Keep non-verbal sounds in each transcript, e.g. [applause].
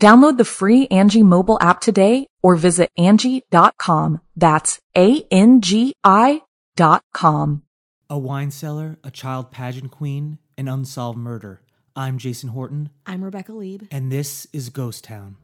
Download the free Angie mobile app today or visit Angie.com. That's A-N-G-I dot com. A wine cellar, a child pageant queen, an unsolved murder. I'm Jason Horton, I'm Rebecca Leib. and this is Ghost Town.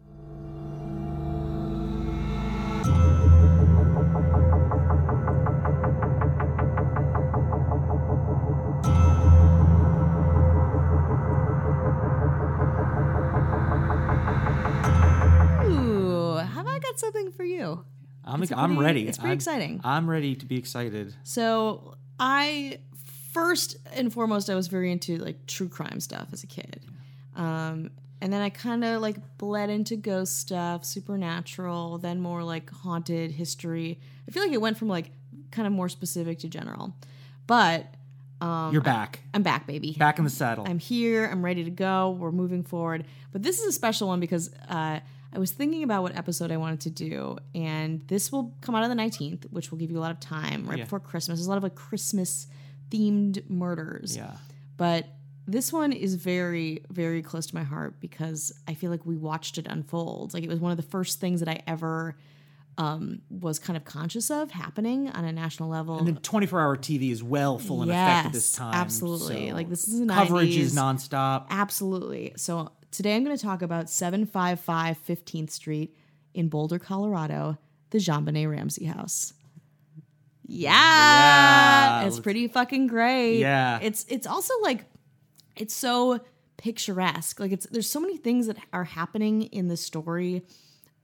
For you? I'm, a I'm ready. it's pretty I'm- exciting. I'm ready to be excited. So I first and foremost I was very into like true crime stuff as a kid. Um, and then I kind of like bled into ghost stuff, supernatural, then more like haunted history. I feel like it went from like kind of more specific to general. But um, You're back. I'm back, baby. Back in the saddle. I'm here. I'm ready to go. We're moving forward. But this is a special one because uh, I was thinking about what episode I wanted to do, and this will come out on the 19th, which will give you a lot of time right Yeah. before Christmas. There's a lot of like Christmas themed murders. yeah. But this one is very, very close to my heart because I feel like we watched it unfold. Like it was one of the first things that I ever um, was kind of conscious of happening on a national level. And then 24 hour TV is well full in effect at this time. absolutely. so Like, this is coverage is nonstop. Absolutely. So today I'm going to talk about 755 15th Street in Boulder, Colorado, the JonBenét Ramsey house. Yeah, Yeah, it's pretty fucking great. Yeah. it's it's also like it's so picturesque. Like it's there's so many things that are happening in the story.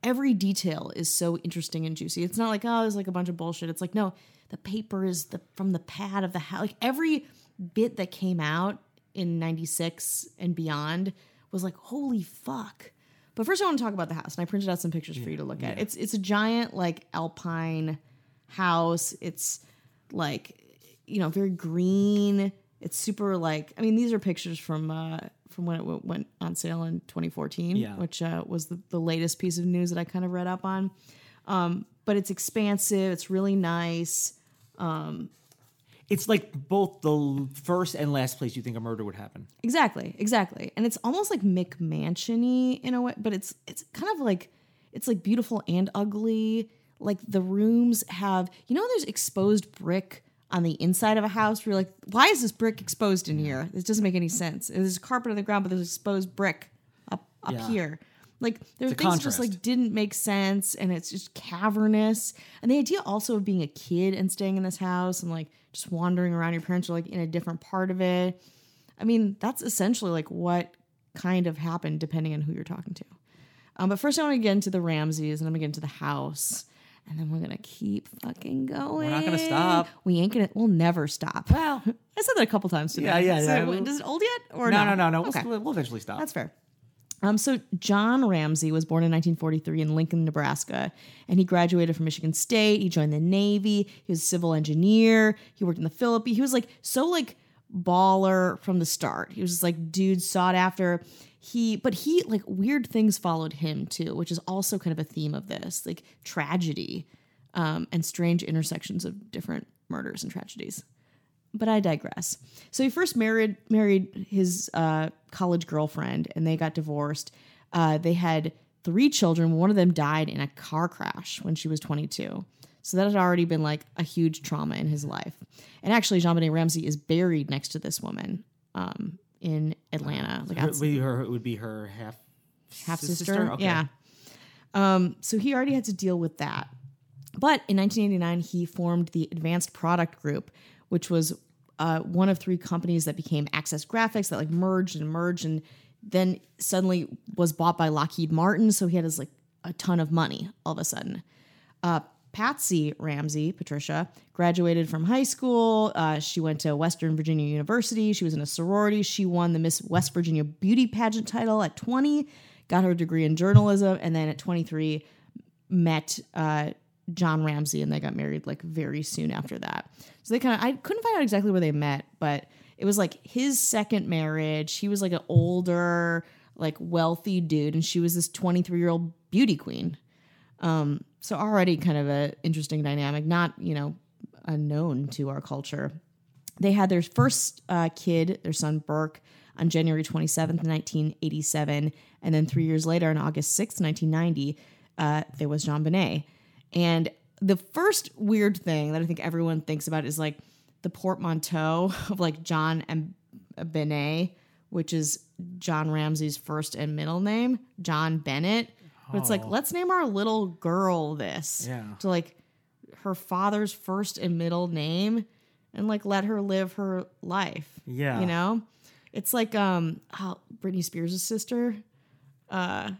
Every detail is so interesting and juicy. It's not like oh, there's like a bunch of bullshit. It's like no, the paper is the from the pad of the house. Like every bit that came out in '96 and beyond was like holy fuck. But first, I want to talk about the house, and I printed out some pictures for you to look at. It's it's a giant like alpine house. It's like you know very green. It's super like I mean these are pictures from uh, from when it w- went on sale in 2014, Yeah. which uh, was the, the latest piece of news that I kind of read up on. Um, but it's expansive. It's really nice. It's like both the first and last place you think a murder would happen. Exactly, exactly. And it's almost like McMansiony in a way, but it's it's kind of like it's like beautiful and ugly. Like the rooms have, you know, there's exposed brick on the inside of a house. Where you're like, why is this brick exposed in here? This doesn't make any sense. There's carpet on the ground, but there's exposed brick up up Yeah. here. Like there are things that just like didn't make sense, and it's just cavernous. And the idea also of being a kid and staying in this house and like just wandering around, your parents are like in a different part of it. I mean, that's essentially like what kind of happened depending on who you're talking to. Um, but first, I want to get into the Ramseys and I'm going to get into the house. And then we're going to keep fucking going. We're not gonna stop. We ain't going to, we'll never stop. Well, [laughs] I said that a couple times today. Yeah, yeah, So, yeah. Does it old yet? Or no, no, no, no, no. Okay. We'll, we'll eventually stop. That's fair. Um, so John Ramsey was born in 1943 in Lincoln, Nebraska, and he graduated from Michigan State. He joined the Navy. He was a civil engineer. He worked in the Philippines. He was like so like baller from the start. He was just like dude sought after. He, but he like weird things followed him too, which is also kind of a theme of this, like tragedy um, and strange intersections of different murders and tragedies. But I digress. So he first married married his uh, college girlfriend, and they got divorced. Uh, they had three children. One of them died in a car crash when she was 22. So that had already been like a huge trauma in his life. And actually, JonBenét Ramsey is buried next to this woman um, in Atlanta. Like Her, would her it would be her half half sis- sister. Okay. Yeah. Um, so he already had to deal with that. But in 1989, he formed the Advanced Product Group, which was uh, one of three companies that became Access Graphics that like merged and merged, and then suddenly was bought by Lockheed Martin. So he had his like a ton of money all of a sudden. Uh, Patsy Ramsey, Patricia, graduated from high school. Uh, she went to Western Virginia University. She was in a sorority. She won the Miss West Virginia Beauty Pageant title at 20, got her degree in journalism, and then at 23 met uh, John Ramsey, and they got married like very soon after that. So they kind of I couldn't find out exactly where they met, but it was like his second marriage. He was like an older, like wealthy dude, and she was this 23 year old beauty queen. Um, so already kind of a interesting dynamic, not you know unknown to our culture. They had their first uh, kid, their son Burke, on January 27th, 1987. And then three years later, on August 6th, 1990, uh, there was JonBenét. And the first weird thing that I think everyone thinks about is like the portmanteau [laughs] of like John and Benet, which is John Ramsey's first and middle name, John Bennett. But it's like, let's name our little girl this. Yeah. To like her father's first and middle name and like let her live her life. Yeah. You know? It's like um oh, Britney Spears' sister, uh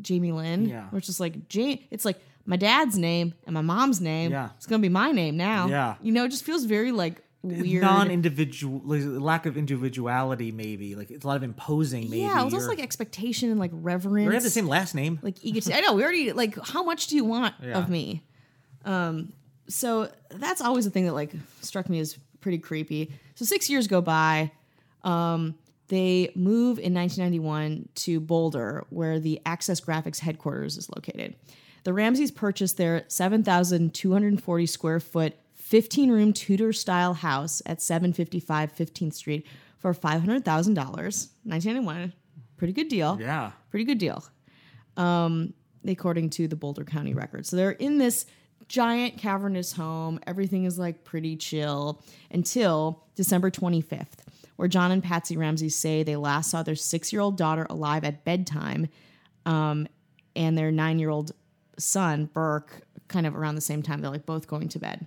Jamie Lynn. Yeah. Which is like Jane it's like my dad's name and my mom's name. Yeah. It's gonna be my name now. Yeah. You know, it just feels very like weird. non-individual lack of individuality maybe like it's a lot of imposing maybe yeah, it's also or- like expectation and like reverence. we have the same last name like egotist. I know we already like how much do you want Yeah. of me? Um, so that's always a thing that like struck me as pretty creepy. So six years go by. Um, they move in 1991 to Boulder, where the Access Graphics headquarters is located. The Ramseys purchased their 7,240 square foot, 15 room Tudor style house at 755 15th Street for $500,000. 1991. Pretty good deal yeah pretty good deal um according to the boulder county record so they're in this giant cavernous home everything is like pretty chill until december 25th where john and patsy ramsey say they last saw their six-year-old daughter alive at bedtime um, and their nine-year-old son burke kind of around the same time they're like both going to bed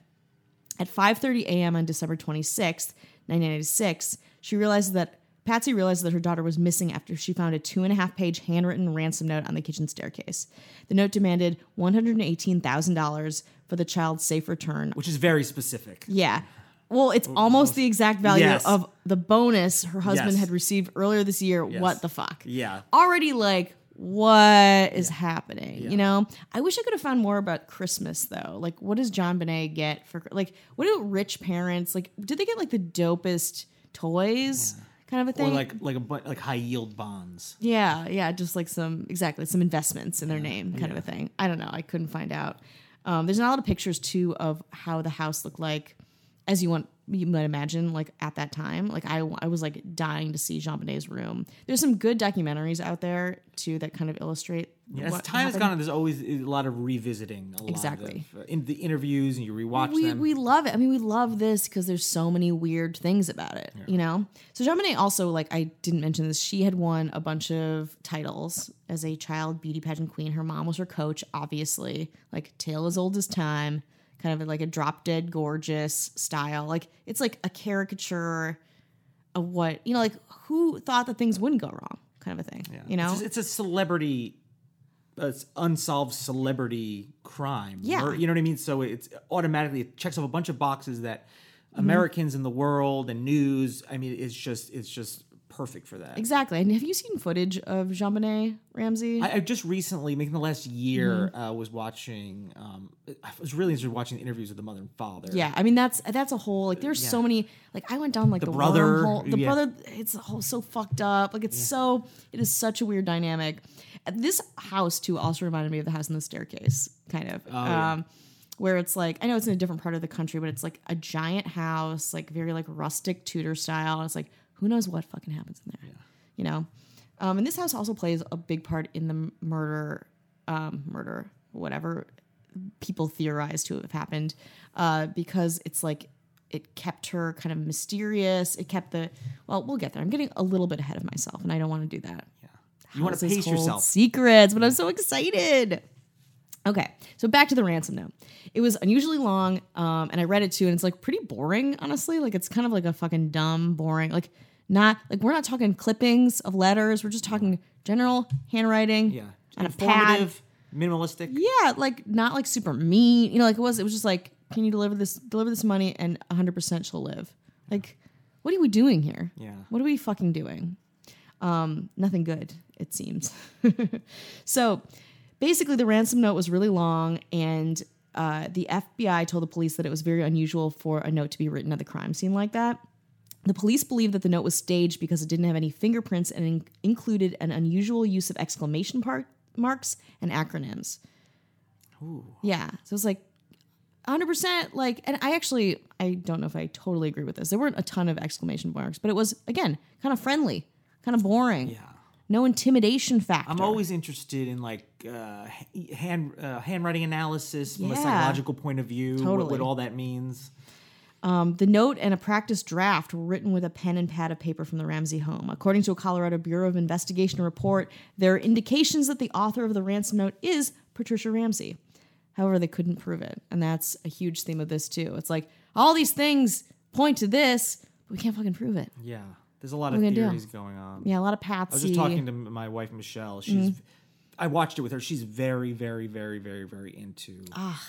at 5:30 a.m. on December 26th, 1996, she realizes that Patsy realized that her daughter was missing after she found a two and a half page handwritten ransom note on the kitchen staircase. The note demanded $118,000 for the child's safe return. which is very specific Yeah. Well, it's almost the exact value Yes. of the bonus her husband Yes. had received earlier this year. What the fuck? yeah already like what is happening you know? I wish i could have found more about christmas though. Like what does JonBenét get for like what do rich parents like did they get like the dopest toys kind of a thing, or like like a like high yield bonds. Yeah yeah just like some exactly some investments in their name kind of a thing. I don't know i couldn't find out. Um, there's not a lot of pictures too of how the house looked like as you want you might imagine like at that time like i, I was like dying to see JonBenét's room there's some good documentaries out there too that kind of illustrate Yeah, as time has gone on, there's always a lot of revisiting. A Exactly. Lot of, uh, in the interviews, and you rewatch we, them. we love it. I mean, we love this because there's so many weird things about it, you know? So JonBenét also, like, I didn't mention this, she had won a bunch of titles as a child beauty pageant queen. Her mom was her coach, obviously, like, tale as old as time, kind of like a drop dead gorgeous style. Like, it's like a caricature of what, you know, like, who thought that things wouldn't go wrong, kind of a thing, Yeah. you know? it's, it's a celebrity, it's unsolved celebrity crime. Yeah. Mur- you know what I mean. So it's automatically it checks off a bunch of boxes that Mm-hmm. Americans in the world and news. I mean, it's just it's just perfect for that. Exactly. And have you seen footage of JonBenét Ramsey? I, I just recently, maybe in the last year, Mm-hmm. uh, was watching. Um, I was really interested in watching the interviews with the mother and father. Yeah, I mean that's that's a whole like there's so many like I went down like the, brother, wormhole. The yeah. brother, it's all so fucked up. Like it's so it is such a weird dynamic. This house too also reminded me of the house in the staircase, kind of. um, where it's like I know it's in a different part of the country, but it's like a giant house, like very like rustic Tudor style. And it's like who knows what fucking happens in there, you know. Um, and this house also plays a big part in the murder, um, murder, whatever people theorize to have happened, uh, because it's like it kept her kind of mysterious. It kept the well, we'll get there. I'm getting a little bit ahead of myself, and I don't want to do that. Yeah, You want to pace yourself. Secrets, but I'm so excited. Okay, so back to the ransom note. It was unusually long, um, and I read it too, and it's like pretty boring, honestly. Like it's kind of like a fucking dumb, boring, like not like we're not talking clippings of letters. We're just talking general handwriting. Yeah. on a pad. Informative, minimalistic. Yeah, like not like super mean. You know, like it was. It was just like, can you deliver this? Deliver this money, and 100 percent she'll live. Like, what are we doing here? Yeah. What are we fucking doing? Um, nothing good, it seems. [laughs] so, basically, the ransom note was really long, and uh, the FBI told the police that it was very unusual for a note to be written at the crime scene like that. The police believe that the note was staged because it didn't have any fingerprints and in- included an unusual use of exclamation par- marks and acronyms. Ooh. Yeah. So it's like 100% like and I actually I don't know if I totally agree with this. There weren't a ton of exclamation marks, but it was again kind of friendly, kind of boring. Yeah. No intimidation factor. I'm always interested in like uh, hand uh, handwriting analysis from a Yeah. psychological point of view. What, Totally. what all that means. Um, the note and a practice draft were written with a pen and pad of paper from the Ramsey home. According to a Colorado Bureau of Investigation report, there are indications that the author of the ransom note is Patricia Ramsey. However, they couldn't prove it. And that's a huge theme of this, too. It's like all these things point to this, but we can't fucking prove it. Yeah. There's a lot What of are do? theories going on. Yeah, a lot of paths. I was just talking to my wife Michelle. She's Mm-hmm. I watched it with her. She's very, very, very, very, very into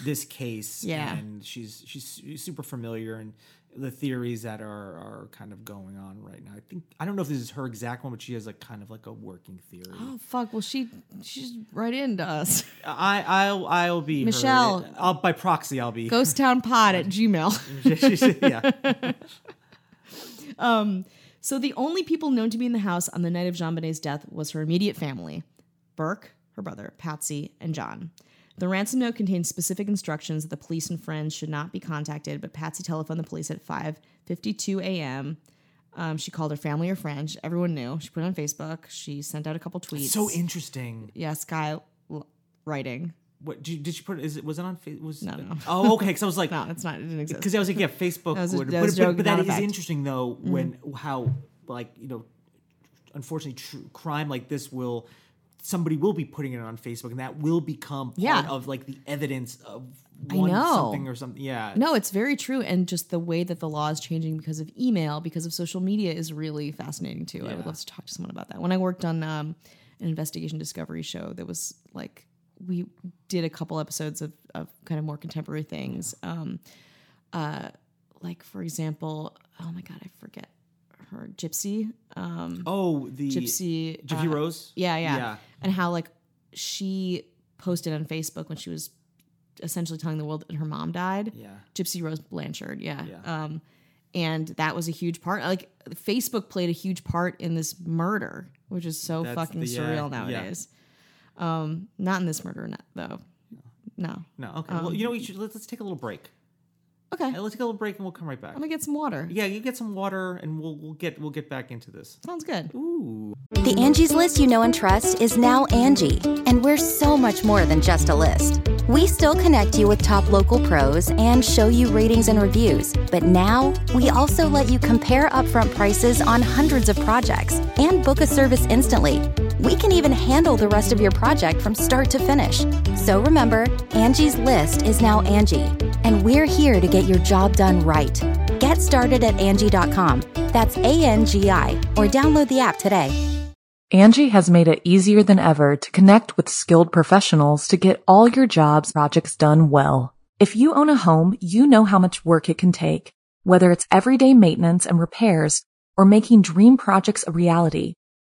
this case. Ah. Yeah. and she's she's super familiar and the theories that are are kind of going on right now. I think I don't know if this is her exact one, but she has like kind of like a working theory. Oh fuck! Well, she she's right into us. [laughs] I I'll I'll be her- Michelle. I'll by proxy I'll be Ghost Town Pod at [laughs] Gmail. [laughs] yeah. um. So the only people known to be in the house on the night of JonBenét's death was her immediate family: Burke, her brother, Patsy, and John. The ransom note contained specific instructions that the police and friends should not be contacted, but Patsy telephoned the police at 5:52 a.m. Um, she called her family or friends. Everyone knew. She put it on Facebook. She sent out a couple tweets. So interesting. yeah, Sky l- writing. What did, you- did she put? Is it was it on Facebook? Was No, no. [laughs] Oh, okay. Because I was like, [laughs] No, it's not. It didn't exist. because I was like, yeah, Facebook [laughs] That was would, that but, was but, joke, but that not fact. Interesting though when how like you know, unfortunately, true crime like this will somebody will be putting it on Facebook and that will become part Yeah. of like the evidence of I one know. something or something. Yeah, No, it's very true. And just the way that the law is changing because of email, because of social media is really fascinating too. I would love to talk to someone about that. When I worked on um, an investigation discovery show, that was like, we did a couple episodes of, of kind of more contemporary things. Um, uh, like, for example, oh my God, I forget her, Gypsy. Um, Oh, the Gypsy. Gypsy uh, Rose. yeah, yeah, Yeah. And how like she posted on Facebook when she was essentially telling the world that her mom died. Yeah. Gypsy Rose Blanchard, yeah. Yeah. Um, and that was a huge part. Like Facebook played a huge part in this murder, which is so That's fucking the, surreal yeah. nowadays. Um, not in this murder, not, though. No. No, okay. Um, well, you know, we should let's, let's take a little break. Okay. Let's take a little break and we'll come right back. I'm gonna get some water. Yeah, you get some water and we'll we'll get we'll get back into this. Sounds good. Ooh. The Angie's list you know and trust is now Angie, and we're so much more than just a list. We still connect you with top local pros and show you ratings and reviews, but now we also let you compare upfront prices on hundreds of projects and book a service instantly. We can even handle the rest of your project from start to finish. So remember, Angie's list is now Angie, and we're here to get your job done right. Get started at Angie.com. That's A N G I, or download the app today. Angie has made it easier than ever to connect with skilled professionals to get all your jobs projects done well. If you own a home, you know how much work it can take, whether it's everyday maintenance and repairs or making dream projects a reality.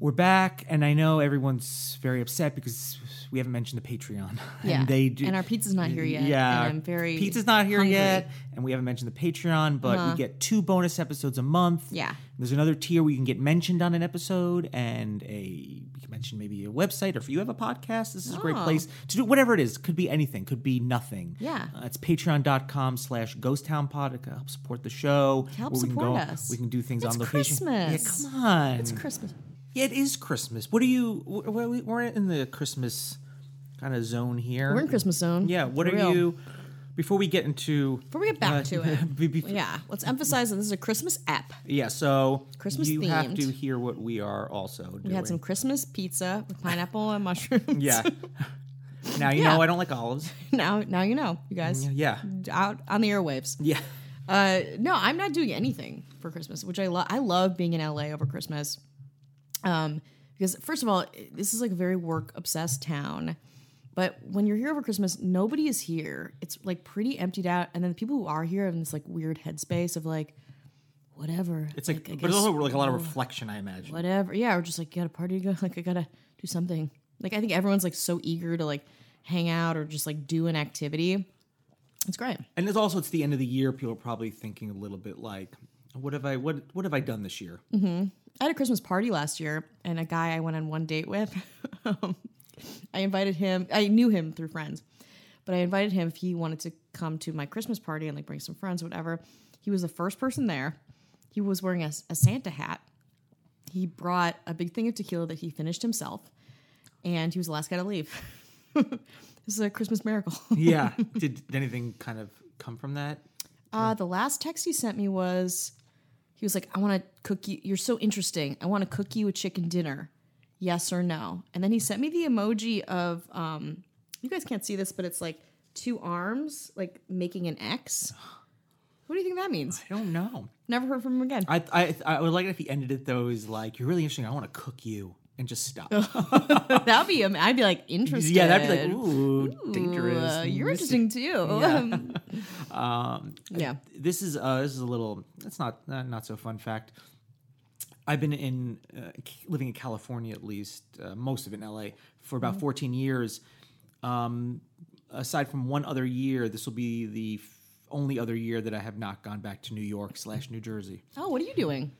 We're back, and I know everyone's very upset because we haven't mentioned the Patreon. [laughs] Yeah. and they do. And our pizza's not here yet, Yeah, and I'm very pizza's not here hungry. yet, and we haven't mentioned the Patreon. But Uh-huh. we get two bonus episodes a month. Yeah. There's another tier where you can get mentioned on an episode, and a we can mention maybe a website, or if you have a podcast, this is a great Oh. place to do whatever it is. Could be anything, could be nothing. Yeah. uh, it's patreon.com slash ghost town pod to help support the show. Help where we can support go, us. We can do things It's on location. Christmas. Yeah, come on. It's Christmas. Yeah, it is Christmas. What are you? We're, we're in the Christmas kind of zone here. We're in Christmas zone. Yeah. What For are real. you? Before we get into Before we get back uh, to [laughs] it, be- be- yeah, let's emphasize that this is a Christmas app. yeah. So Christmas you have to hear what we are also doing. We had some Christmas pizza with pineapple and mushrooms. [laughs] Yeah. [laughs] now you Yeah. know I don't like olives. now, now you know, you guys. Yeah. Out on the airwaves. Yeah. Uh, no, I'm not doing anything for Christmas, which I love. I love being in LA over Christmas. Um, because first of all, this is like a very work obsessed town. But when you're here over Christmas, nobody is here. It's like pretty emptied out, and then the people who are here are in this like weird headspace of like, whatever. It's like, I but it's guess- also like a lot of reflection, I imagine. whatever. Yeah, or just like you got a party to go. [laughs] Like I gotta do something. Like I think everyone's like so eager to like hang out or just like do an activity. It's great. And it's also it's the end of the year. People are probably thinking a little bit like, what have I what what have I done this year? I had a Christmas party last year, and a guy I went on one date with, [laughs] um, I invited him. I knew him through friends, but I invited him if he wanted to come to my Christmas party and like bring some friends, whatever. He was the first person there. He was wearing a, a Santa hat. He brought a big thing of tequila that he finished himself, and he was the last guy to leave. [laughs] this is a Christmas miracle. [laughs] yeah. Did, did anything kind of come from that? Uh, the last text he sent me was he was like, I want to cook you. You're so interesting. I want to cook you a chicken dinner. Yes or no? And then he sent me the emoji of, um, you guys can't see this, but it's like two arms, like making an X. What do you think that means? I don't know. Never heard from him again. I, I I would like it if he ended it though. Is like you're really interesting. I want to cook you and just stop. [laughs] That'd be, I'd be like interested. yeah, that'd be like ooh, dangerous. Uh, you're interesting too. [laughs] Um, yeah. this is uh, this is a little. That's not uh, not so fun fact. I've been in uh, living in California at least uh, most of it in LA for Mm-hmm. about 14 years. Um, aside from one other year, this will be the f- only other year that I have not gone back to New York slash New Jersey. Oh, what are you doing?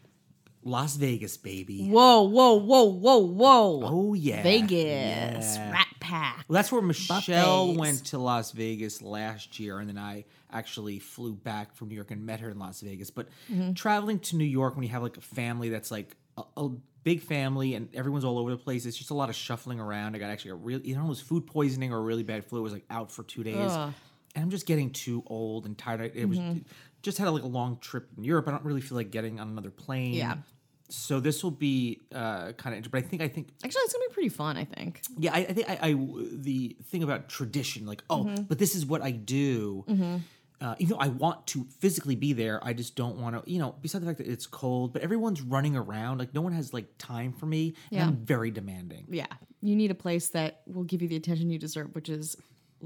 Las Vegas, baby. Whoa, whoa, whoa, whoa, whoa. Oh yeah, Vegas. Yeah. Rat Pack. Well, that's where Michelle Buffets. went to Las Vegas last year, and then I actually flew back from New York and met her in Las Vegas. But Mm-hmm. traveling to New York when you have like a family that's like a, a big family and everyone's all over the place, it's just a lot of shuffling around. I got actually a real, you know, it was food poisoning or a really bad flu. I was like out for two days, Ugh. and I'm just getting too old and tired. It was Mm-hmm. just had a, like a long trip in Europe. I don't really feel like getting on another plane. Yeah. So this will be uh, kind of, but I think I think Actually, it's gonna be pretty fun. I think. yeah, I, I think I, I the thing about tradition, like oh, Mm-hmm. but this is what I do. Uh, even though I want to physically be there, I just don't want to. You know, besides the fact that it's cold, but everyone's running around. Like no one has like time for me. And Yeah. I'm very demanding. Yeah, you need a place that will give you the attention you deserve, which is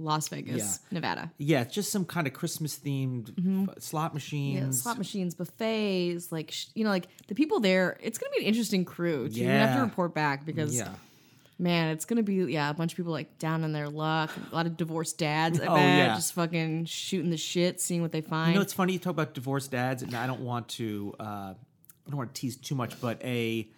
Las Vegas, Nevada. Yeah, just some kind of Christmas themed slot machines. Mm-hmm. Yeah, slot machines, buffets, like sh- you know, like the people there. It's gonna be an interesting crew. Too. You're gonna have to report back because Yeah. man, it's gonna be yeah, a bunch of people like down in their luck. A lot of divorced dads. I [laughs] Oh, bet yeah. just fucking shooting the shit, seeing what they find. You know, it's funny you talk about divorced dads, and I don't want to. Uh, I don't want to tease too much, but a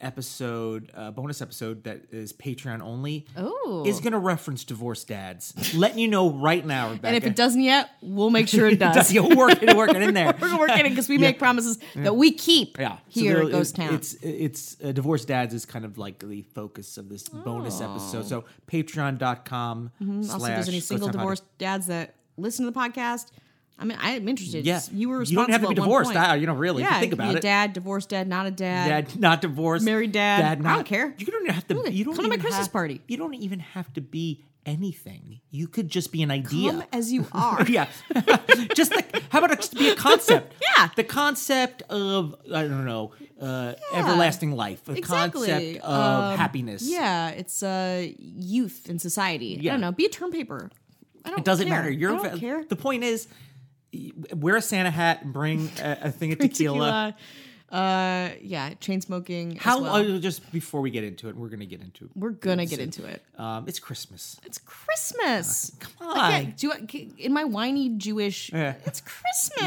episode, uh, bonus episode that is Patreon only, Ooh. is going to reference divorced dads. Letting you know right now, Rebecca. and if it doesn't yet, we'll make sure it [laughs] does. you'll work it, work it in there. [laughs] We're working it in because we make promises that we keep Yeah, So here there- at Ghost Town. It's it's uh, divorced dads is kind of like the focus of this bonus episode. So patreon.com Oh. Mm-hmm. also, if there's any single divorced dads that listen to the podcast, I mean, I'm interested. Yeah, you were You don't have to be divorced. ah, you know, really. yeah, you think you about it. dad, divorced dad, not a dad. Dad, not divorced. Married dad. Dad, I not. don't care. You don't have to. Look, you don't come to my Christmas have- party. You don't even have to be anything. You could just be an idea. Come as you [laughs] are. yeah. [laughs] just like how about it just be a concept? [laughs] Yeah. The concept of I don't know, uh, everlasting life. The Exactly. concept of Um, happiness. Yeah, it's uh, youth in society. I Yeah. don't know. Be a term paper. I don't It doesn't care. matter. You're I don't care. The point is, wear a Santa hat and bring [laughs] a, a thing of tequila. Tequila. Uh, yeah, chain smoking. How as well. uh, just before we get into it, we're gonna get into it. We're gonna get into it. Um, it's Christmas. It's Christmas. Come Like, yeah, on. do I, in my whiny Jewish, Yeah. it's Christmas.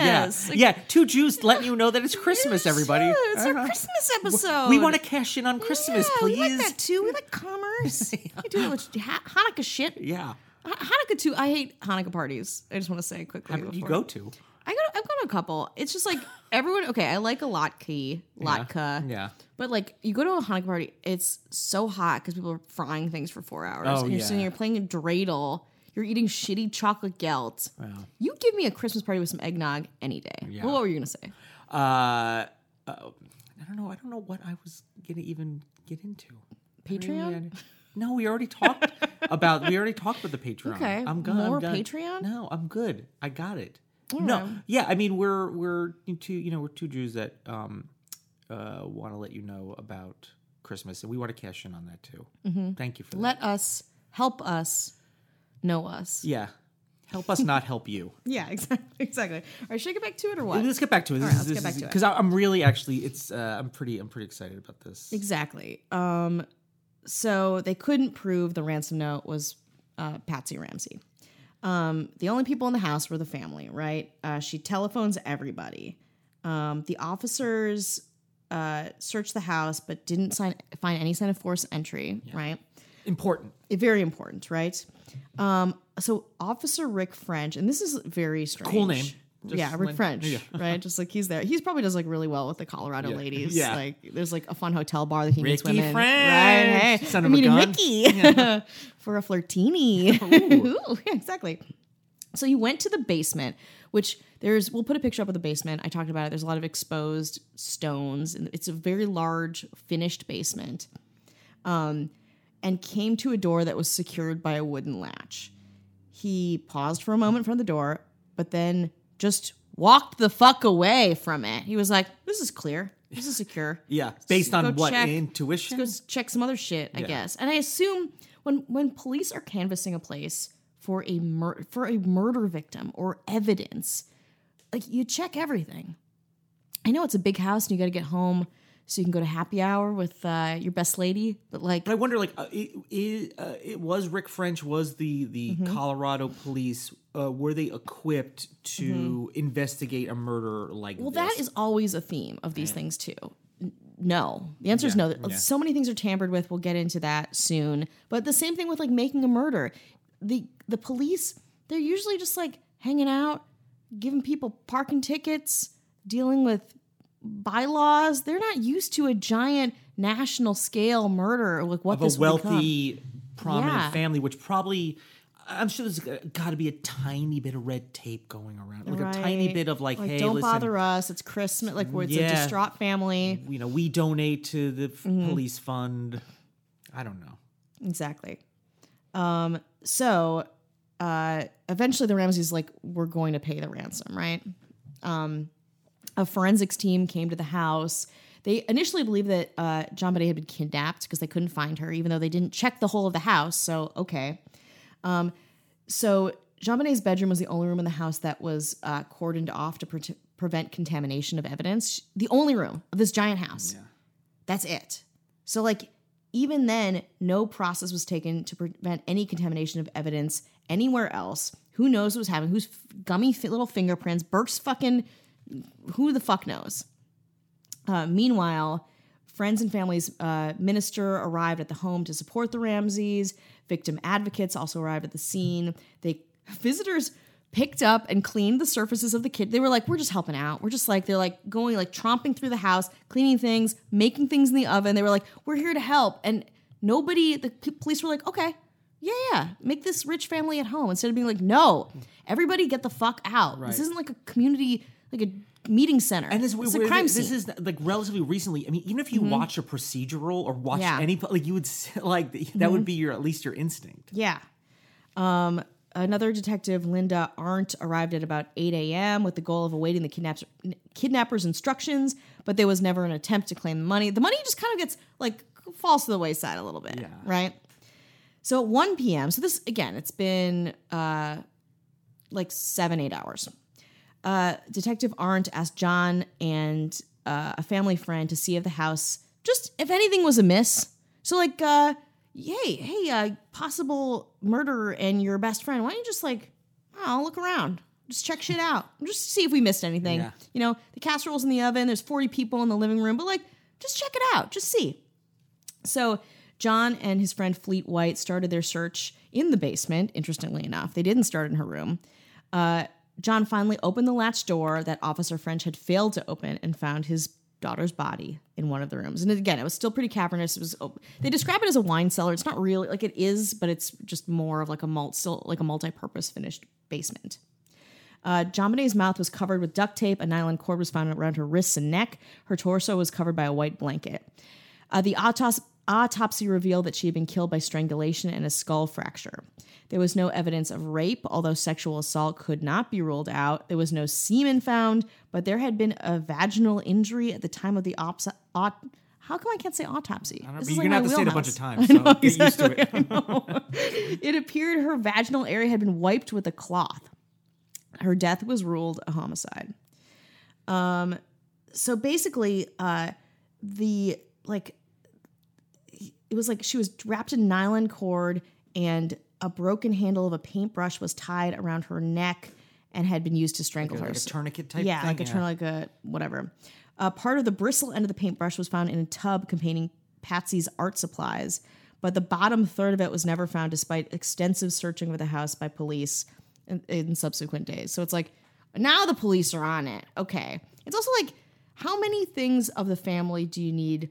Yeah, Like, yeah. Two Jews letting you know that it's Christmas. Everybody, It's our Uh-huh. Christmas episode. We want to cash in on Christmas, yeah, please. We like that too. We like commerce. [laughs] We do with Hanukkah shit. Yeah. Ha- Hanukkah too. I hate Hanukkah parties. I just want to say quickly. How many do you before- go to? I go. I've gone to a couple. It's just like [sighs] everyone. Okay, I like a latke, latke. Yeah. But like, you go to a Hanukkah party, it's so hot because people are frying things for four hours, Oh, and you're sitting yeah. here playing a dreidel. You're eating shitty chocolate gelt. Wow. You give me a Christmas party with some eggnog any day. Yeah. What were you gonna say? Uh, uh, I don't know. I don't know what I was gonna even get into. Patreon? No, we already talked [laughs] about. We already talked about the Patreon. Okay, I'm good. more I'm done. Patreon? No, I'm good. I got it. no, right. yeah. I mean, we're we're two. You know, we're two Jews that um uh want to let you know about Christmas, and we want to cash in on that too. Mm-hmm. Thank you for that. Let us help us know us. Yeah, help us not help you. [laughs] Yeah, exactly. Exactly. All right, should I get back to it or what? Let's get back to it. All right, let's get back to it. Because I'm really actually, it's uh, I'm pretty I'm pretty excited about this. Exactly. Um, so they couldn't prove the ransom note was uh, Patsy Ramsey. Um, the only people in the house were the family, right? Uh, she telephones everybody. Um, the officers uh, searched the house but didn't sign, find any sign of forced entry, right? Important. It- very important, right? Um, so Officer Rick French, and this is very strange. Cool name. Just yeah, Rick like- French, yeah. [laughs] right? Just like he's there. He's probably does like really well with the Colorado Yeah. Yeah. ladies. Yeah. Like there's like a fun hotel bar that he meets Ricky women. French, Right. Hey, son I'm of a gun. Ricky [laughs] for a flirtini. Ooh, [laughs] yeah, exactly. So you went to the basement, which there's we'll put a picture up of the basement. I talked about it. There's a lot of exposed stones, and it's a very large finished basement. Um, and came to a door that was secured by a wooden latch. He paused for a moment from the door, but then just walked the fuck away from it. He was like, "This is clear. This is secure." [laughs] Yeah, based on what check- intuition. Let's go check some other shit, I Yeah. guess. And I assume when when police are canvassing a place for a mur- for a murder victim or evidence, like you check everything. I know it's a big house and you got to get home so you can go to happy hour with uh, your best lady, but like But I wonder, like, uh, it, it, uh, it was Rick French was the the Mm-hmm. Colorado police. Uh, were they equipped to investigate a murder like Mm-hmm. Well, this? that is always a theme of these things too. No, the answer is no. yeah. So many things are tampered with. We'll get into that soon. But the same thing with like making a murder. The the police they're usually just like hanging out, giving people parking tickets, dealing with bylaws. They're not used to a giant national scale murder like what of this a become. wealthy, prominent Yeah. family, which probably. I'm sure there's got to be a tiny bit of red tape going around, like a tiny bit of like, hey, don't listen, bother us. It's Christmas. Like where it's Yeah. a distraught family. you know, we donate to the Mm-hmm. police fund. I don't know. Exactly. Um, so uh, eventually the Ramseys like we're going to pay the ransom, right? Um, a forensics team came to the house. They initially believed that uh, JonBenét had been kidnapped because they couldn't find her, even though they didn't check the whole of the house. So okay. Um, so JonBenét's bedroom was the only room in the house that was uh, cordoned off to pre- prevent contamination of evidence. The only room of this giant house. Yeah. That's it. So, like, even then, no process was taken to prevent any contamination of evidence anywhere else. Who knows what was happening? Whose f- gummy fi- little fingerprints? Burke's fucking. Who the fuck knows? Uh, meanwhile, friends and family's uh, minister arrived at the home to support the Ramseys. Victim advocates also arrived at the scene. They visitors picked up and cleaned the surfaces of the kid. They were like, "We're just helping out. We're just like they're like going like tromping through the house, cleaning things, making things in the oven." They were like, "We're here to help." And nobody, the police were like, "Okay, Yeah, yeah. Make this rich family at home instead of being like, no, everybody get the fuck out. Right. This isn't like a community, like a meeting center. And this, It's a crime this scene. Mm-hmm. is like relatively recently. I mean, even if you watch a procedural or watch Yeah. Mm-hmm. any like you would [laughs] like that would be your at least your instinct. Yeah. Um, another detective, Linda Arndt, arrived at about 8 a.m. with the goal of awaiting the kidnaps- kidnapper's instructions, but there was never an attempt to claim the money. The money just kind of gets like falls to the wayside a little bit, Yeah. right? So at 1 p.m., so this again, it's been uh, like seven, eight hours. Uh, Detective Arndt asked John and uh, a family friend to see if the house, just if anything was amiss. So, like, uh, hey, hey, uh, possible murder and your best friend, why don't you just, like, I'll look around, just check shit out, just see if we missed anything. Yeah. You know, the casserole's in the oven, there's 40 people in the living room, but, like, just check it out, just see. So John and his friend Fleet White started their search in the basement, interestingly enough. They didn't start in her room. Uh, John finally opened the latch door that Officer French had failed to open and found his daughter's body in one of the rooms. And again, it was still pretty cavernous. It was they describe it as a wine cellar. It's not really like it is, but it's just more of like a mult, still like a multi-purpose finished basement. Uh, mouth was covered with duct tape. A nylon cord was found around her wrists and neck. Her torso was covered by a white blanket. Uh, the autos- autopsy revealed that she had been killed by strangulation and a skull fracture. There was no evidence of rape, although sexual assault could not be ruled out. There was no semen found, but there had been a vaginal injury at the time of the ops- aut- how come I can't say autopsy? I don't know, This but is you're like gonna have to say it a bunch of wheelhouse. times. [laughs] I know, So get used to it. It appeared her vaginal area had been wiped with a cloth. Her death was ruled a homicide. Um, so basically, uh, the like, it was like she was wrapped in nylon cord, and a broken handle of a paintbrush was tied around her neck and had been used to strangle her. Like a tourniquet type yeah, thing. like a turn, like a whatever. Uh, part of the bristle end of the paintbrush was found in a tub containing Patsy's art supplies, but the bottom third of it was never found, despite extensive searching of the house by police in, in subsequent days. So it's like now the police are on it. Okay, it's also like how many things of the family do you need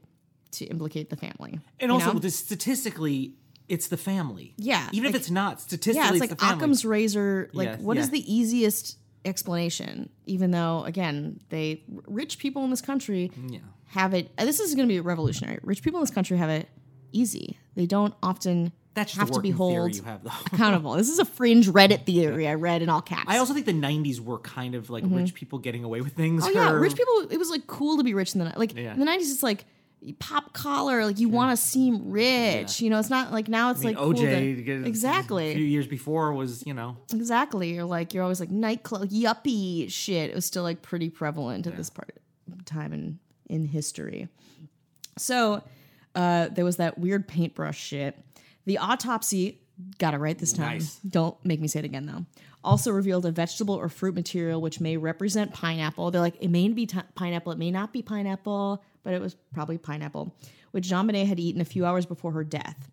to implicate the family? And also, know? statistically, it's the family. Yeah, Even like- if it's not, statistically, yeah, it's it's like. Occam's razor. Like, Yeah, what is the easiest explanation? Even though, again, they rich people in this country Yeah. have it. This is going to be revolutionary. Rich people in this country have it easy. They don't often That's have to be held you have, though. [laughs] accountable. This is a fringe Reddit theory I read in all caps. I also think the '90s were kind of like rich people getting away with things. Mm-hmm. oh yeah, rich people. It was like cool to be rich in the like Yeah. in the nineties. It's like pop collar. Like you want to seem rich. You know, it's not like now. It's I mean, like cool OJ to- to exactly a few years before was you know Exactly. You're like you're always like nightclub yuppie shit. It was still like pretty prevalent at this part time in in history. So uh, there was that weird paintbrush shit. The autopsy got it right this time. Nice. Don't make me say it again though. Also revealed a vegetable or fruit material which may represent pineapple. They're like it may be ti- pineapple, it may not be pineapple, but it was probably pineapple, which JonBenét had eaten a few hours before her death.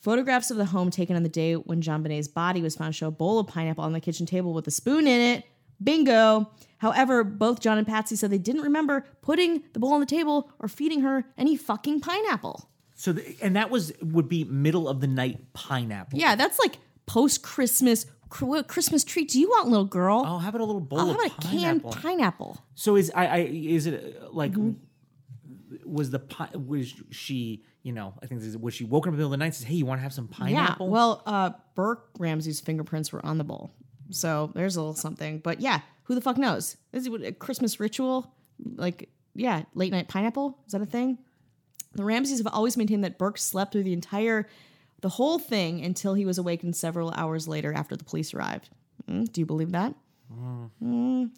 Photographs of the home taken on the day when JonBenét's body was found show a bowl of pineapple on the kitchen table with a spoon in it. Bingo. However, both John and Patsy said they didn't remember putting the bowl on the table or feeding her any fucking pineapple. so the, and that was would be middle of the night pineapple. Yeah, that's like post Christmas What Christmas treat. Do you want, little girl? Oh, how about a little bowl Oh, of how about a canned pineapple? pineapple? So is I, I is it uh, like Mm-hmm. Was the was she you know I think this is, was she woken up in the middle of the night and says hey you want to have some pineapple? Yeah. Well, uh, Burke Ramsey's fingerprints were on the bowl, so there's a little something. But yeah, who the fuck knows? Is it a Christmas ritual? Like, yeah, late night pineapple is that a thing? The Ramseys have always maintained that Burke slept through the entire, the whole thing until he was awakened several hours later after the police arrived. Mm, do you believe that? Mm.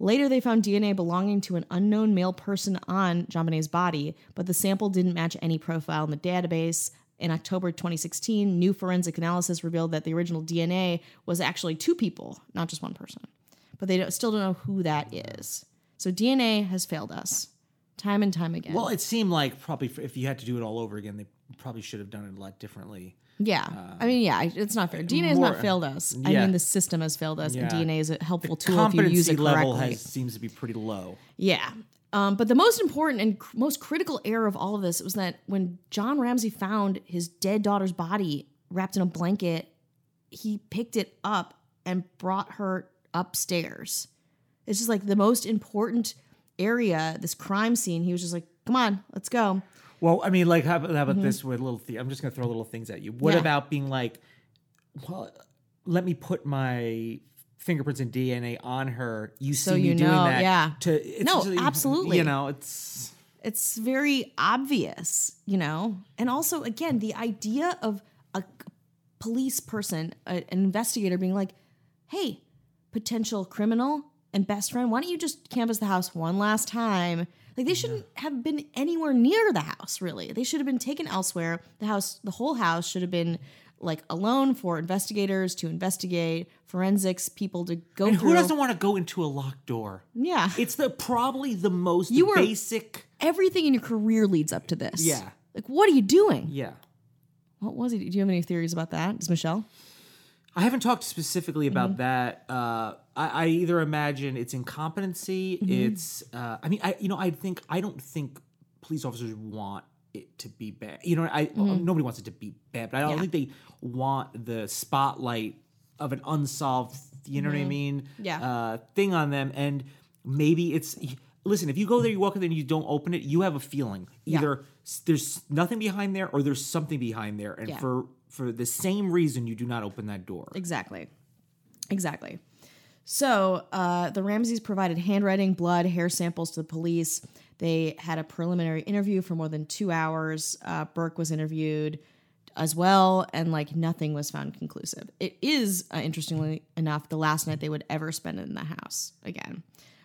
Later, they found DNA belonging to an unknown male person on Jean body, but the sample didn't match any profile in the database. In October 2016, new forensic analysis revealed that the original DNA was actually two people, not just one person. But they don't, still don't know who that is. So DNA has failed us time and time again. Well, it seemed like probably if you had to do it all over again, they probably should have done it a lot differently. Yeah. I mean, yeah, it's not fair. DNA has not failed us. I mean, the system has failed us, and DNA is a helpful tool if you use it level correctly. has seems to be pretty low. Yeah. Um, but the most important and cr- most critical error of all of this was that when John Ramsey found his dead daughter's body wrapped in a blanket. He picked it up and brought her upstairs. It's just like the most important area, this crime scene. He was just like, "Come on, let's go." Well, I mean, like, how about, how about this with little? Th- I'm just gonna throw little things at you. What Mm-hmm. Yeah. about being like, well, let me put my fingerprints and DNA on her. You So see me you doing that. yeah. To No, just- absolutely. You know, it's it's very obvious, you know? And also, again, the idea of a police person, a- an investigator being like, hey, potential criminal and best friend, why don't you just canvass the house one last time? Like, they shouldn't have been anywhere near the house, really. They should have been taken elsewhere. The house, the whole house should have been like alone for investigators to investigate, forensics people to go and through. who doesn't want to go into a locked door? yeah. It's the probably the most You were- basic. Everything in your career leads up to this. Yeah. Like, what are you doing? Yeah. What was he? Do you have any theories about that? Does Michelle? I haven't talked specifically about Mm-hmm. that. Uh, I, I either imagine it's incompetency. Mm-hmm. It's. Uh, I mean, I you know, I think I don't think police officers want it to be bad. You know, I nobody wants it to be bad, but I don't Mm-hmm. Yeah. think they want the spotlight of an unsolved. You know what I mean? Mm-hmm. Yeah. Uh, thing on them, and maybe it's. Listen, if you go there, you walk in there, and you don't open it, you have a feeling either s- there's nothing behind there or there's something behind there, and Yeah. for for the same reason, you do not open that door. Exactly. Exactly. So uh, the Ramseys provided handwriting, blood, hair samples to the police. They had a preliminary interview for more than two hours. Uh, Burke was interviewed as well, and like nothing was found conclusive. It is, uh, interestingly enough, the last night they would ever spend in the house again.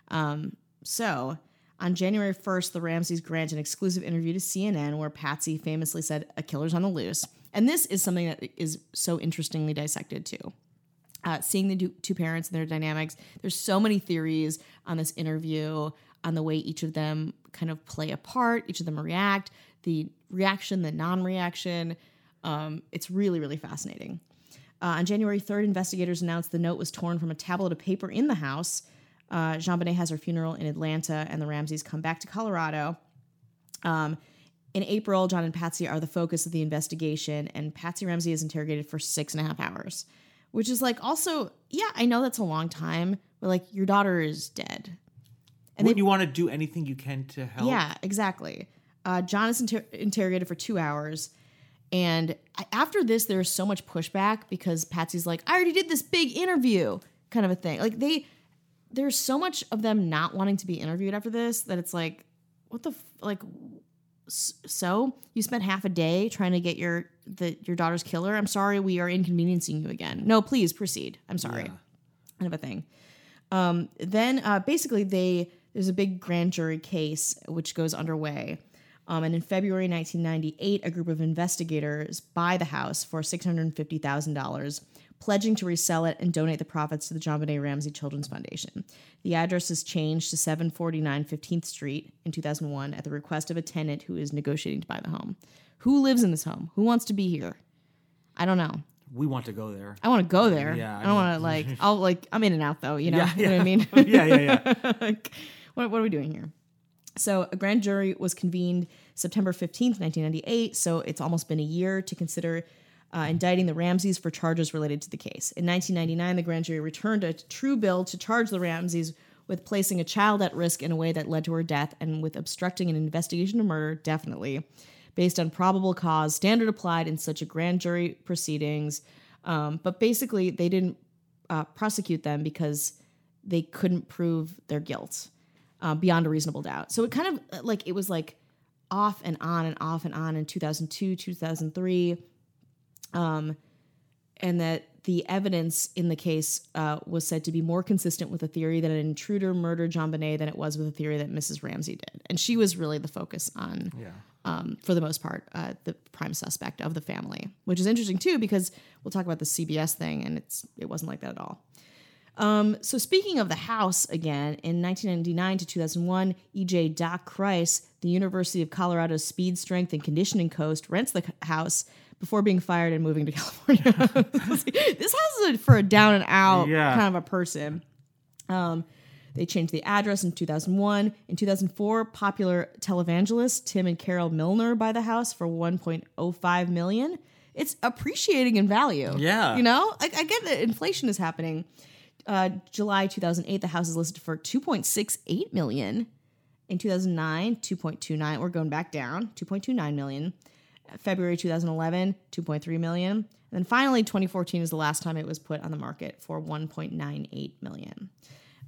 Um, so on January 1st, the Ramseys grant an exclusive interview to CNN where Patsy famously said, A killer's on the loose. And this is something that is so interestingly dissected too uh, seeing the two- parents and their dynamics. There's so many theories on this interview, on the way each of them kind of play a part, each of them react, the reaction, the non reaction. Um, it's really, really fascinating. Uh, on January 3rd, investigators announced the note was torn from a tablet of paper in the house. Uh, JonBenét has her funeral in Atlanta, and the Ramseys come back to Colorado. Um, in April, John and Patsy are the focus of the investigation, and Patsy Ramsey is interrogated for six and a half hours, which is like also, yeah, I know that's a long time, but like your daughter is dead. And then you want to do anything you can to help. Yeah, exactly. Uh, John is inter- interrogated for two hours. And after this, there's so much pushback because Patsy's like, I already did this big interview, kind of a thing. Like, they, there's so much of them not wanting to be interviewed after this that it's like, what the, f- like, so you spent half a day trying to get your the your daughter's killer. I'm sorry, we are inconveniencing you again. No, please proceed. I'm sorry, kind of a thing. Um, then uh, basically they there's a big grand jury case which goes underway. Um, and in February 1998, a group of investigators buy the house for $650,000, pledging to resell it and donate the profits to the JonBenét Ramsey Children's Foundation. The address is changed to 749 15th Street in 2001 at the request of a tenant who is negotiating to buy the home. Who lives in this home? Who wants to be here? I don't know. We want to go there. I want to go there. Yeah, I I don't want to like. [laughs] I'll like. I'm in and out though. You know. Yeah, You know what I mean? [laughs] yeah, yeah, yeah. [laughs] like, what, what are we doing here? So, a grand jury was convened September 15th, 1998. So, it's almost been a year to consider uh, indicting the Ramseys for charges related to the case. In 1999, the grand jury returned a true bill to charge the Ramseys with placing a child at risk in a way that led to her death and with obstructing an investigation of murder, definitely, based on probable cause, standard applied in such a grand jury proceedings. Um, but basically, they didn't uh, prosecute them because they couldn't prove their guilt uh, beyond a reasonable doubt. So it kind of uh, like it was like off and on and off and on in 2002, 2003, um, and that the evidence in the case uh, was said to be more consistent with the theory that an intruder murdered JonBenét than it was with the theory that Mrs. Ramsey did, and she was really the focus on. Um, for the most part, uh, the prime suspect of the family, which is interesting too, because we'll talk about the CBS thing, and it's it wasn't like that at all. Um, so speaking of the house again, in 1999 to 2001, EJ Doc Kreis, the University of Colorado's speed, strength, and conditioning coach, rents the house before being fired and moving to [laughs] California. [laughs] this house is for a down and out Yeah. kind of a person. Um, they changed the address in 2001. In 2004, popular televangelists Tim and Carol Milner buy the house for 1.05 million. it's appreciating in value. Yeah. You know, I, I get that inflation is happening. Uh, July 2008, the house is listed for 2.68 million. In 2009, 2.29. We're going back down, 2.29 million. February 2011, 2.3 million. And then finally, 2014 is the last time it was put on the market for 1.98 million.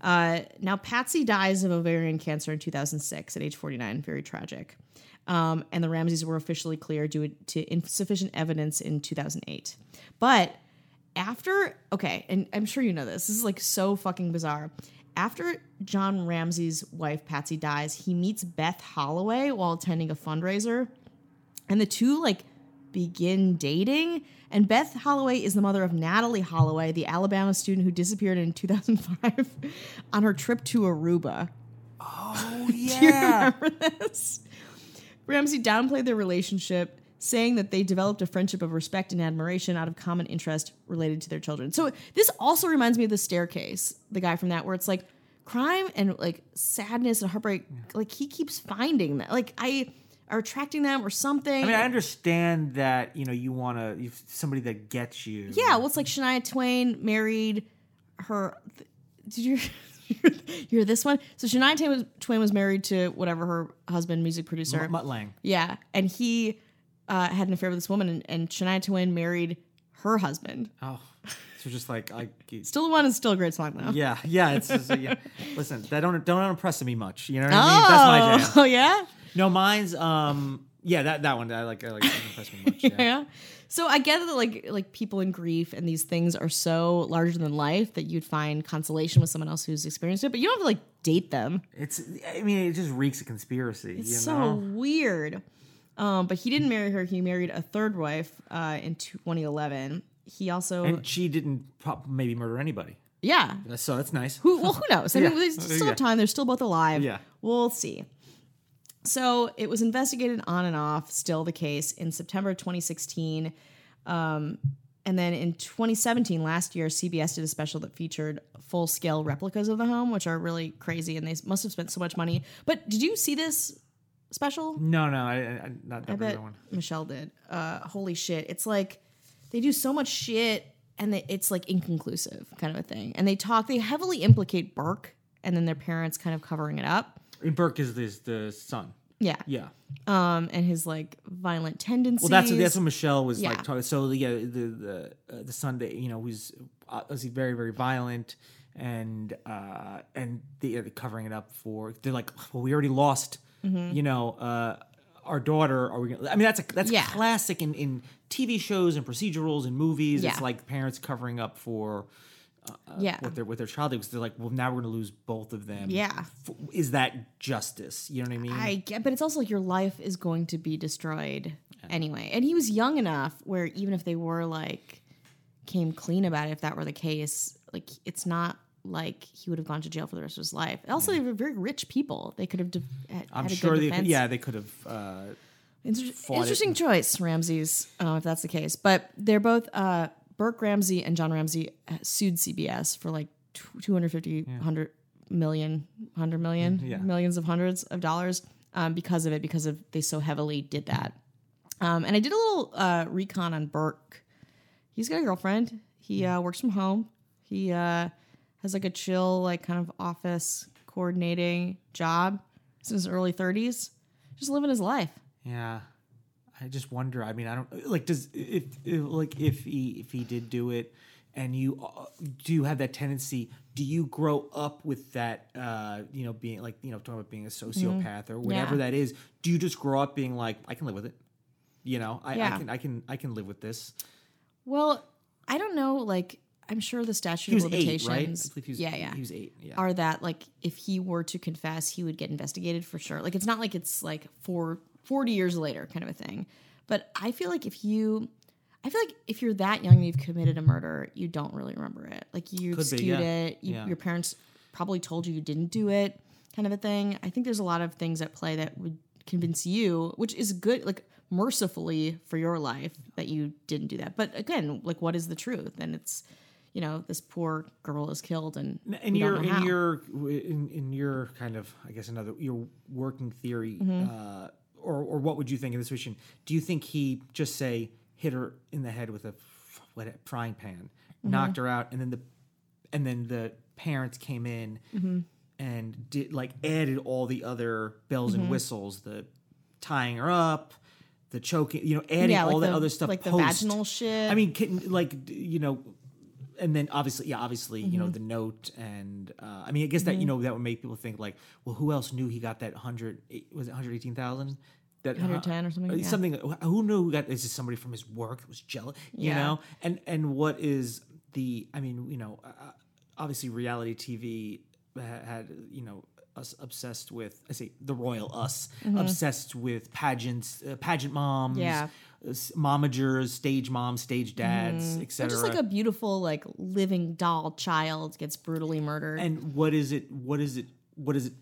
Uh, now, Patsy dies of ovarian cancer in 2006 at age 49. Very tragic. Um, and the Ramseys were officially cleared due to insufficient evidence in 2008. But after, okay, and I'm sure you know this, this is like so fucking bizarre. After John Ramsey's wife, Patsy, dies, he meets Beth Holloway while attending a fundraiser. And the two like begin dating. And Beth Holloway is the mother of Natalee Holloway, the Alabama student who disappeared in [laughs] 2005 on her trip to Aruba. Oh [laughs] yeah. Remember this? Ramsey downplayed their relationship, saying that they developed a friendship of respect and admiration out of common interest related to their children. So this also reminds me of the staircase, the guy from that, where it's like crime and like sadness and heartbreak. Like he keeps finding that. Like I are attracting them or something. I mean, I understand that you know you want to somebody that gets you. Yeah, well, it's like Shania Twain married her. Did [laughs] you hear this one? So Shania Twain was, Twain was married to whatever her husband, music producer. M- Mutt Lange. Yeah, and he uh, had an affair with this woman, and, and Shania Twain married her husband. Oh, so just like I. Still the one is still a great song though. Yeah, yeah. It's just, yeah. Listen, that don't don't impress me much. You know what I mean? [laughs] That's my jam. Oh [laughs] yeah, No, mine's um. Yeah, that that one I like. I like. Doesn't impress me much. [laughs] Yeah. yeah. So I get that like like people in grief and these things are so larger than life that you'd find consolation with someone else who's experienced it, but you don't have to like date them. It's. I mean, it just reeks of conspiracy. It's you so know? weird. Um, but he didn't marry her. He married a third wife uh, in 2011. He also, And she didn't prob- maybe murder anybody. yeah. So that's nice. Who? Well, who knows? I [laughs] Yeah. mean, they still have time. They're still both alive. Yeah. We'll see. So it was investigated on and off, still the case, in September 2016. Um, and then in 2017, last year, CBS did a special that featured full scale replicas of the home, which are really crazy. And they must have spent so much money. But did you see this special? No, no, I, I not I bet one. Michelle did. Uh, holy shit! It's like they do so much shit, and they, it's like inconclusive kind of a thing. And they talk. They heavily implicate Burke, and then their parents kind of covering it up. And Burke is this the son. Yeah. Yeah. Um, and his like violent tendencies. Well, that's that's what Michelle was Yeah. like talking. So yeah, the the uh, the son that you know uh, obviously very very violent and uh and they're covering it up for they're like well we already lost Mm-hmm. you know uh our daughter are we gonna I mean that's a that's Yeah. classic in in TV shows and procedurals and movies Yeah. it's like parents covering up for yeah. what their with their child because they're like well now we're gonna lose both of them Yeah. F- is that justice you know what I mean I get, but it's also like your life is going to be destroyed anyway. And he was young enough where even if they were like came clean about it, if that were the case, like it's not like he would have gone to jail for the rest of his life. Also, they were very rich people. They could have de- had, I'm had sure they could, yeah they could have uh Inter- fought it. interesting choice, Ramseys, uh, if that's the case. But they're both uh, Burke Ramsey and John Ramsey uh, sued CBS for like tw- 250, 100 million, 100 million, Yeah. millions of hundreds of dollars um, because of it, because of they so heavily did that. Um, and I did a little uh, recon on Burke. He's got a girlfriend. He uh, works from home. He uh, has like a chill, like kind of office coordinating job. He's in his early 30s, just living his life. Yeah, I just wonder. I mean, I don't like. Does if, if like if he if he did do it, and you uh, do you have that tendency? Do you grow up with that? Uh, you know, being like you know talking about being a sociopath or whatever Mm-hmm. Yeah. that is. Do you just grow up being like I can live with it? You know, I, I can I can I can live with this. Well, I don't know. Like, I'm sure the statute of eight, limitations. right? I he was, yeah, yeah. He was eight. Yeah. Are that like if he were to confess, he would get investigated for sure. Like, it's not like it's like for 40 years later kind of a thing. But I feel like if you, I feel like if you're that young and you've committed a murder, you don't really remember it. Like you Could be, skewed yeah. it. You, Yeah. Your parents probably told you you didn't do it, kind of a thing. I think there's a lot of things at play that would convince you, which is good. Like mercifully for your life that you didn't do that. But again, like what is the truth? And it's, you know, this poor girl is killed, and don't your in your in, in your kind of I guess another your working theory Mm-hmm. uh, or or what would you think in this situation? Do you think he just say hit her in the head with a what, a frying pan, Mm-hmm. knocked her out, and then the and then the parents came in Mm-hmm. and did like added all the other bells Mm-hmm. and whistles, the tying her up, the choking, you know, adding yeah, all like the, the other stuff. like the vaginal shit. I mean, can, like you know, and then obviously, yeah, obviously, you Mm-hmm. know, the note, and uh, I mean, I guess that you know that would make people think like, well, who else knew he got that hundred? Was it hundred eighteen thousand? That 110 or something, uh, yeah. Something. Who knew who got? Is this somebody from his work that was jealous? You Yeah. know, and and what is the? I mean, you know, uh, obviously, reality TV ha- had you know us obsessed with. I say the royal us obsessed with pageants, uh, pageant moms, Mm-hmm. Yeah. uh, momagers, stage moms, stage dads, Or etc. just like a beautiful, like living doll child gets brutally murdered. and what is it? What is it? What is it?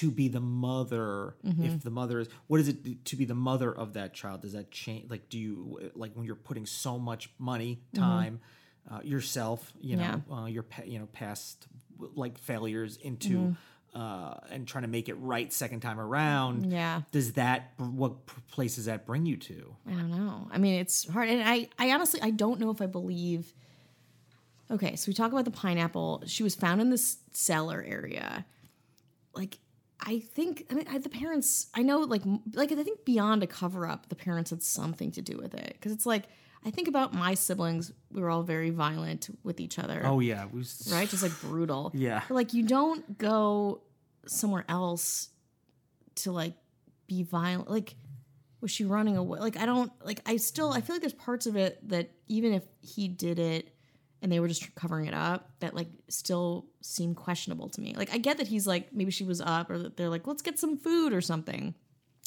To be the mother, Mm-hmm. if the mother is, what is it to be the mother of that child? Does that change? Like, do you like when you're putting so much money, time, uh, yourself, you know, uh, your you know past like failures into, uh, and trying to make it right second time around? Yeah. Does that what place does that bring you to? I don't know. I mean, it's hard, and I, I honestly, I don't know if I believe. Okay, so we talk about the pineapple. She was found in this cellar area. Like, I think, I mean, I, the parents. I know, like, like I think beyond a cover up, the parents had something to do with it because it's like I think about my siblings. We were all very violent with each other. Oh yeah, we was, right? Just like brutal. Yeah. But, like you don't go somewhere else to like be violent. Like was she running away? Like I don't like I still I feel like there's parts of it that even if he did it and they were just covering it up that like still seem questionable to me. Like I get that he's like maybe she was up or that they're like let's get some food or something.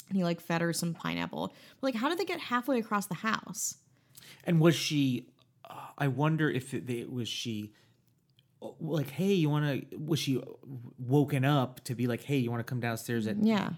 And he like fed her some pineapple. But like how did they get halfway across the house? And was she? Uh, I wonder if it, it was she. uh, Like, hey, you want to? Was she woken up to be like, hey, you want to come downstairs at Yeah.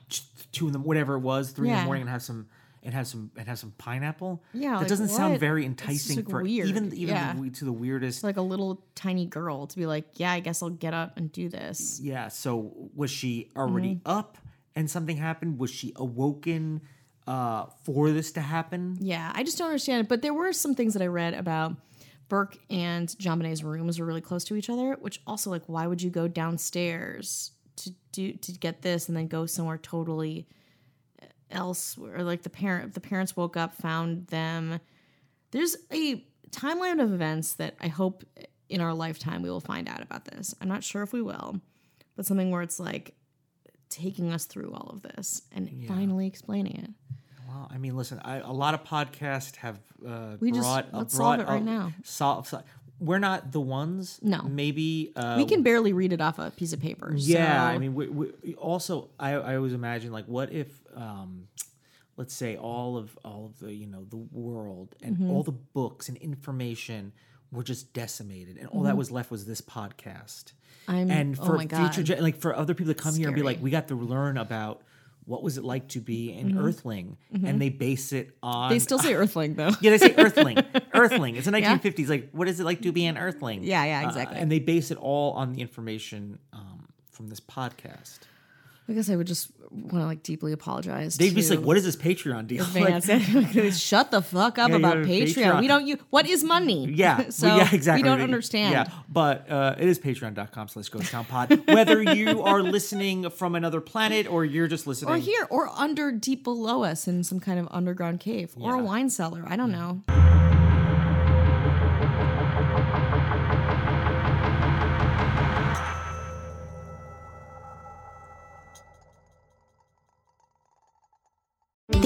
two in the whatever it was, three in the morning, and have some and have some and have some pineapple? Yeah, that like, doesn't sound very enticing like, for weird. even even Yeah. the, to the weirdest. Like a little tiny girl to be like, yeah, I guess I'll get up and do this. yeah. So was she already Mm-hmm. up and something happened? Was she awoken uh, for this to happen? Yeah, I just don't understand it. But there were some things that I read about Burke and JonBenét's rooms were really close to each other, which also like why would you go downstairs to do to get this and then go somewhere totally else or like the parent the parents woke up found them there's a timeline of events that i hope in our lifetime we will find out about this i'm not sure if we will but something where it's like taking us through all of this and finally explaining it Well, I mean, listen, I, a lot of podcasts have uh, We just- brought. uh, let's brought solve it right a- now. Solve, so- we're not the ones. No. maybe uh, we can barely read it off a piece of paper Yeah, so- I mean, we, we, also, I, I always imagine like, what if, um, let's say, all of all of the you know the world and Mm-hmm. all the books and information were just decimated, and Mm-hmm. all that was left was this podcast. I'm- and oh for my God. future, like for other people to come here and be like, we got to learn about. What was it like to be an Mm-hmm. Earthling? And they base it on. they still say [laughs] earthling though Yeah, they say Earthling. [laughs] Earthling. It's the 1950s. Like, what is it like to be an Earthling? Yeah, yeah, Uh, exactly. and they base it all on the information um, from this podcast. I guess i would just want to like deeply apologize They'd be like, "What is this Patreon deal?" [laughs] Like. [laughs] Shut the fuck up Yeah, about Patreon. Patreon. We don't use what is money? yeah, [laughs] so well, yeah, exactly. We don't understand. Yeah, but uh, it is patreon.com slash ghost town pod. Whether you are listening from another planet or you're just listening, Or here, or under deep below us in some kind of underground cave, or a wine cellar. I don't know.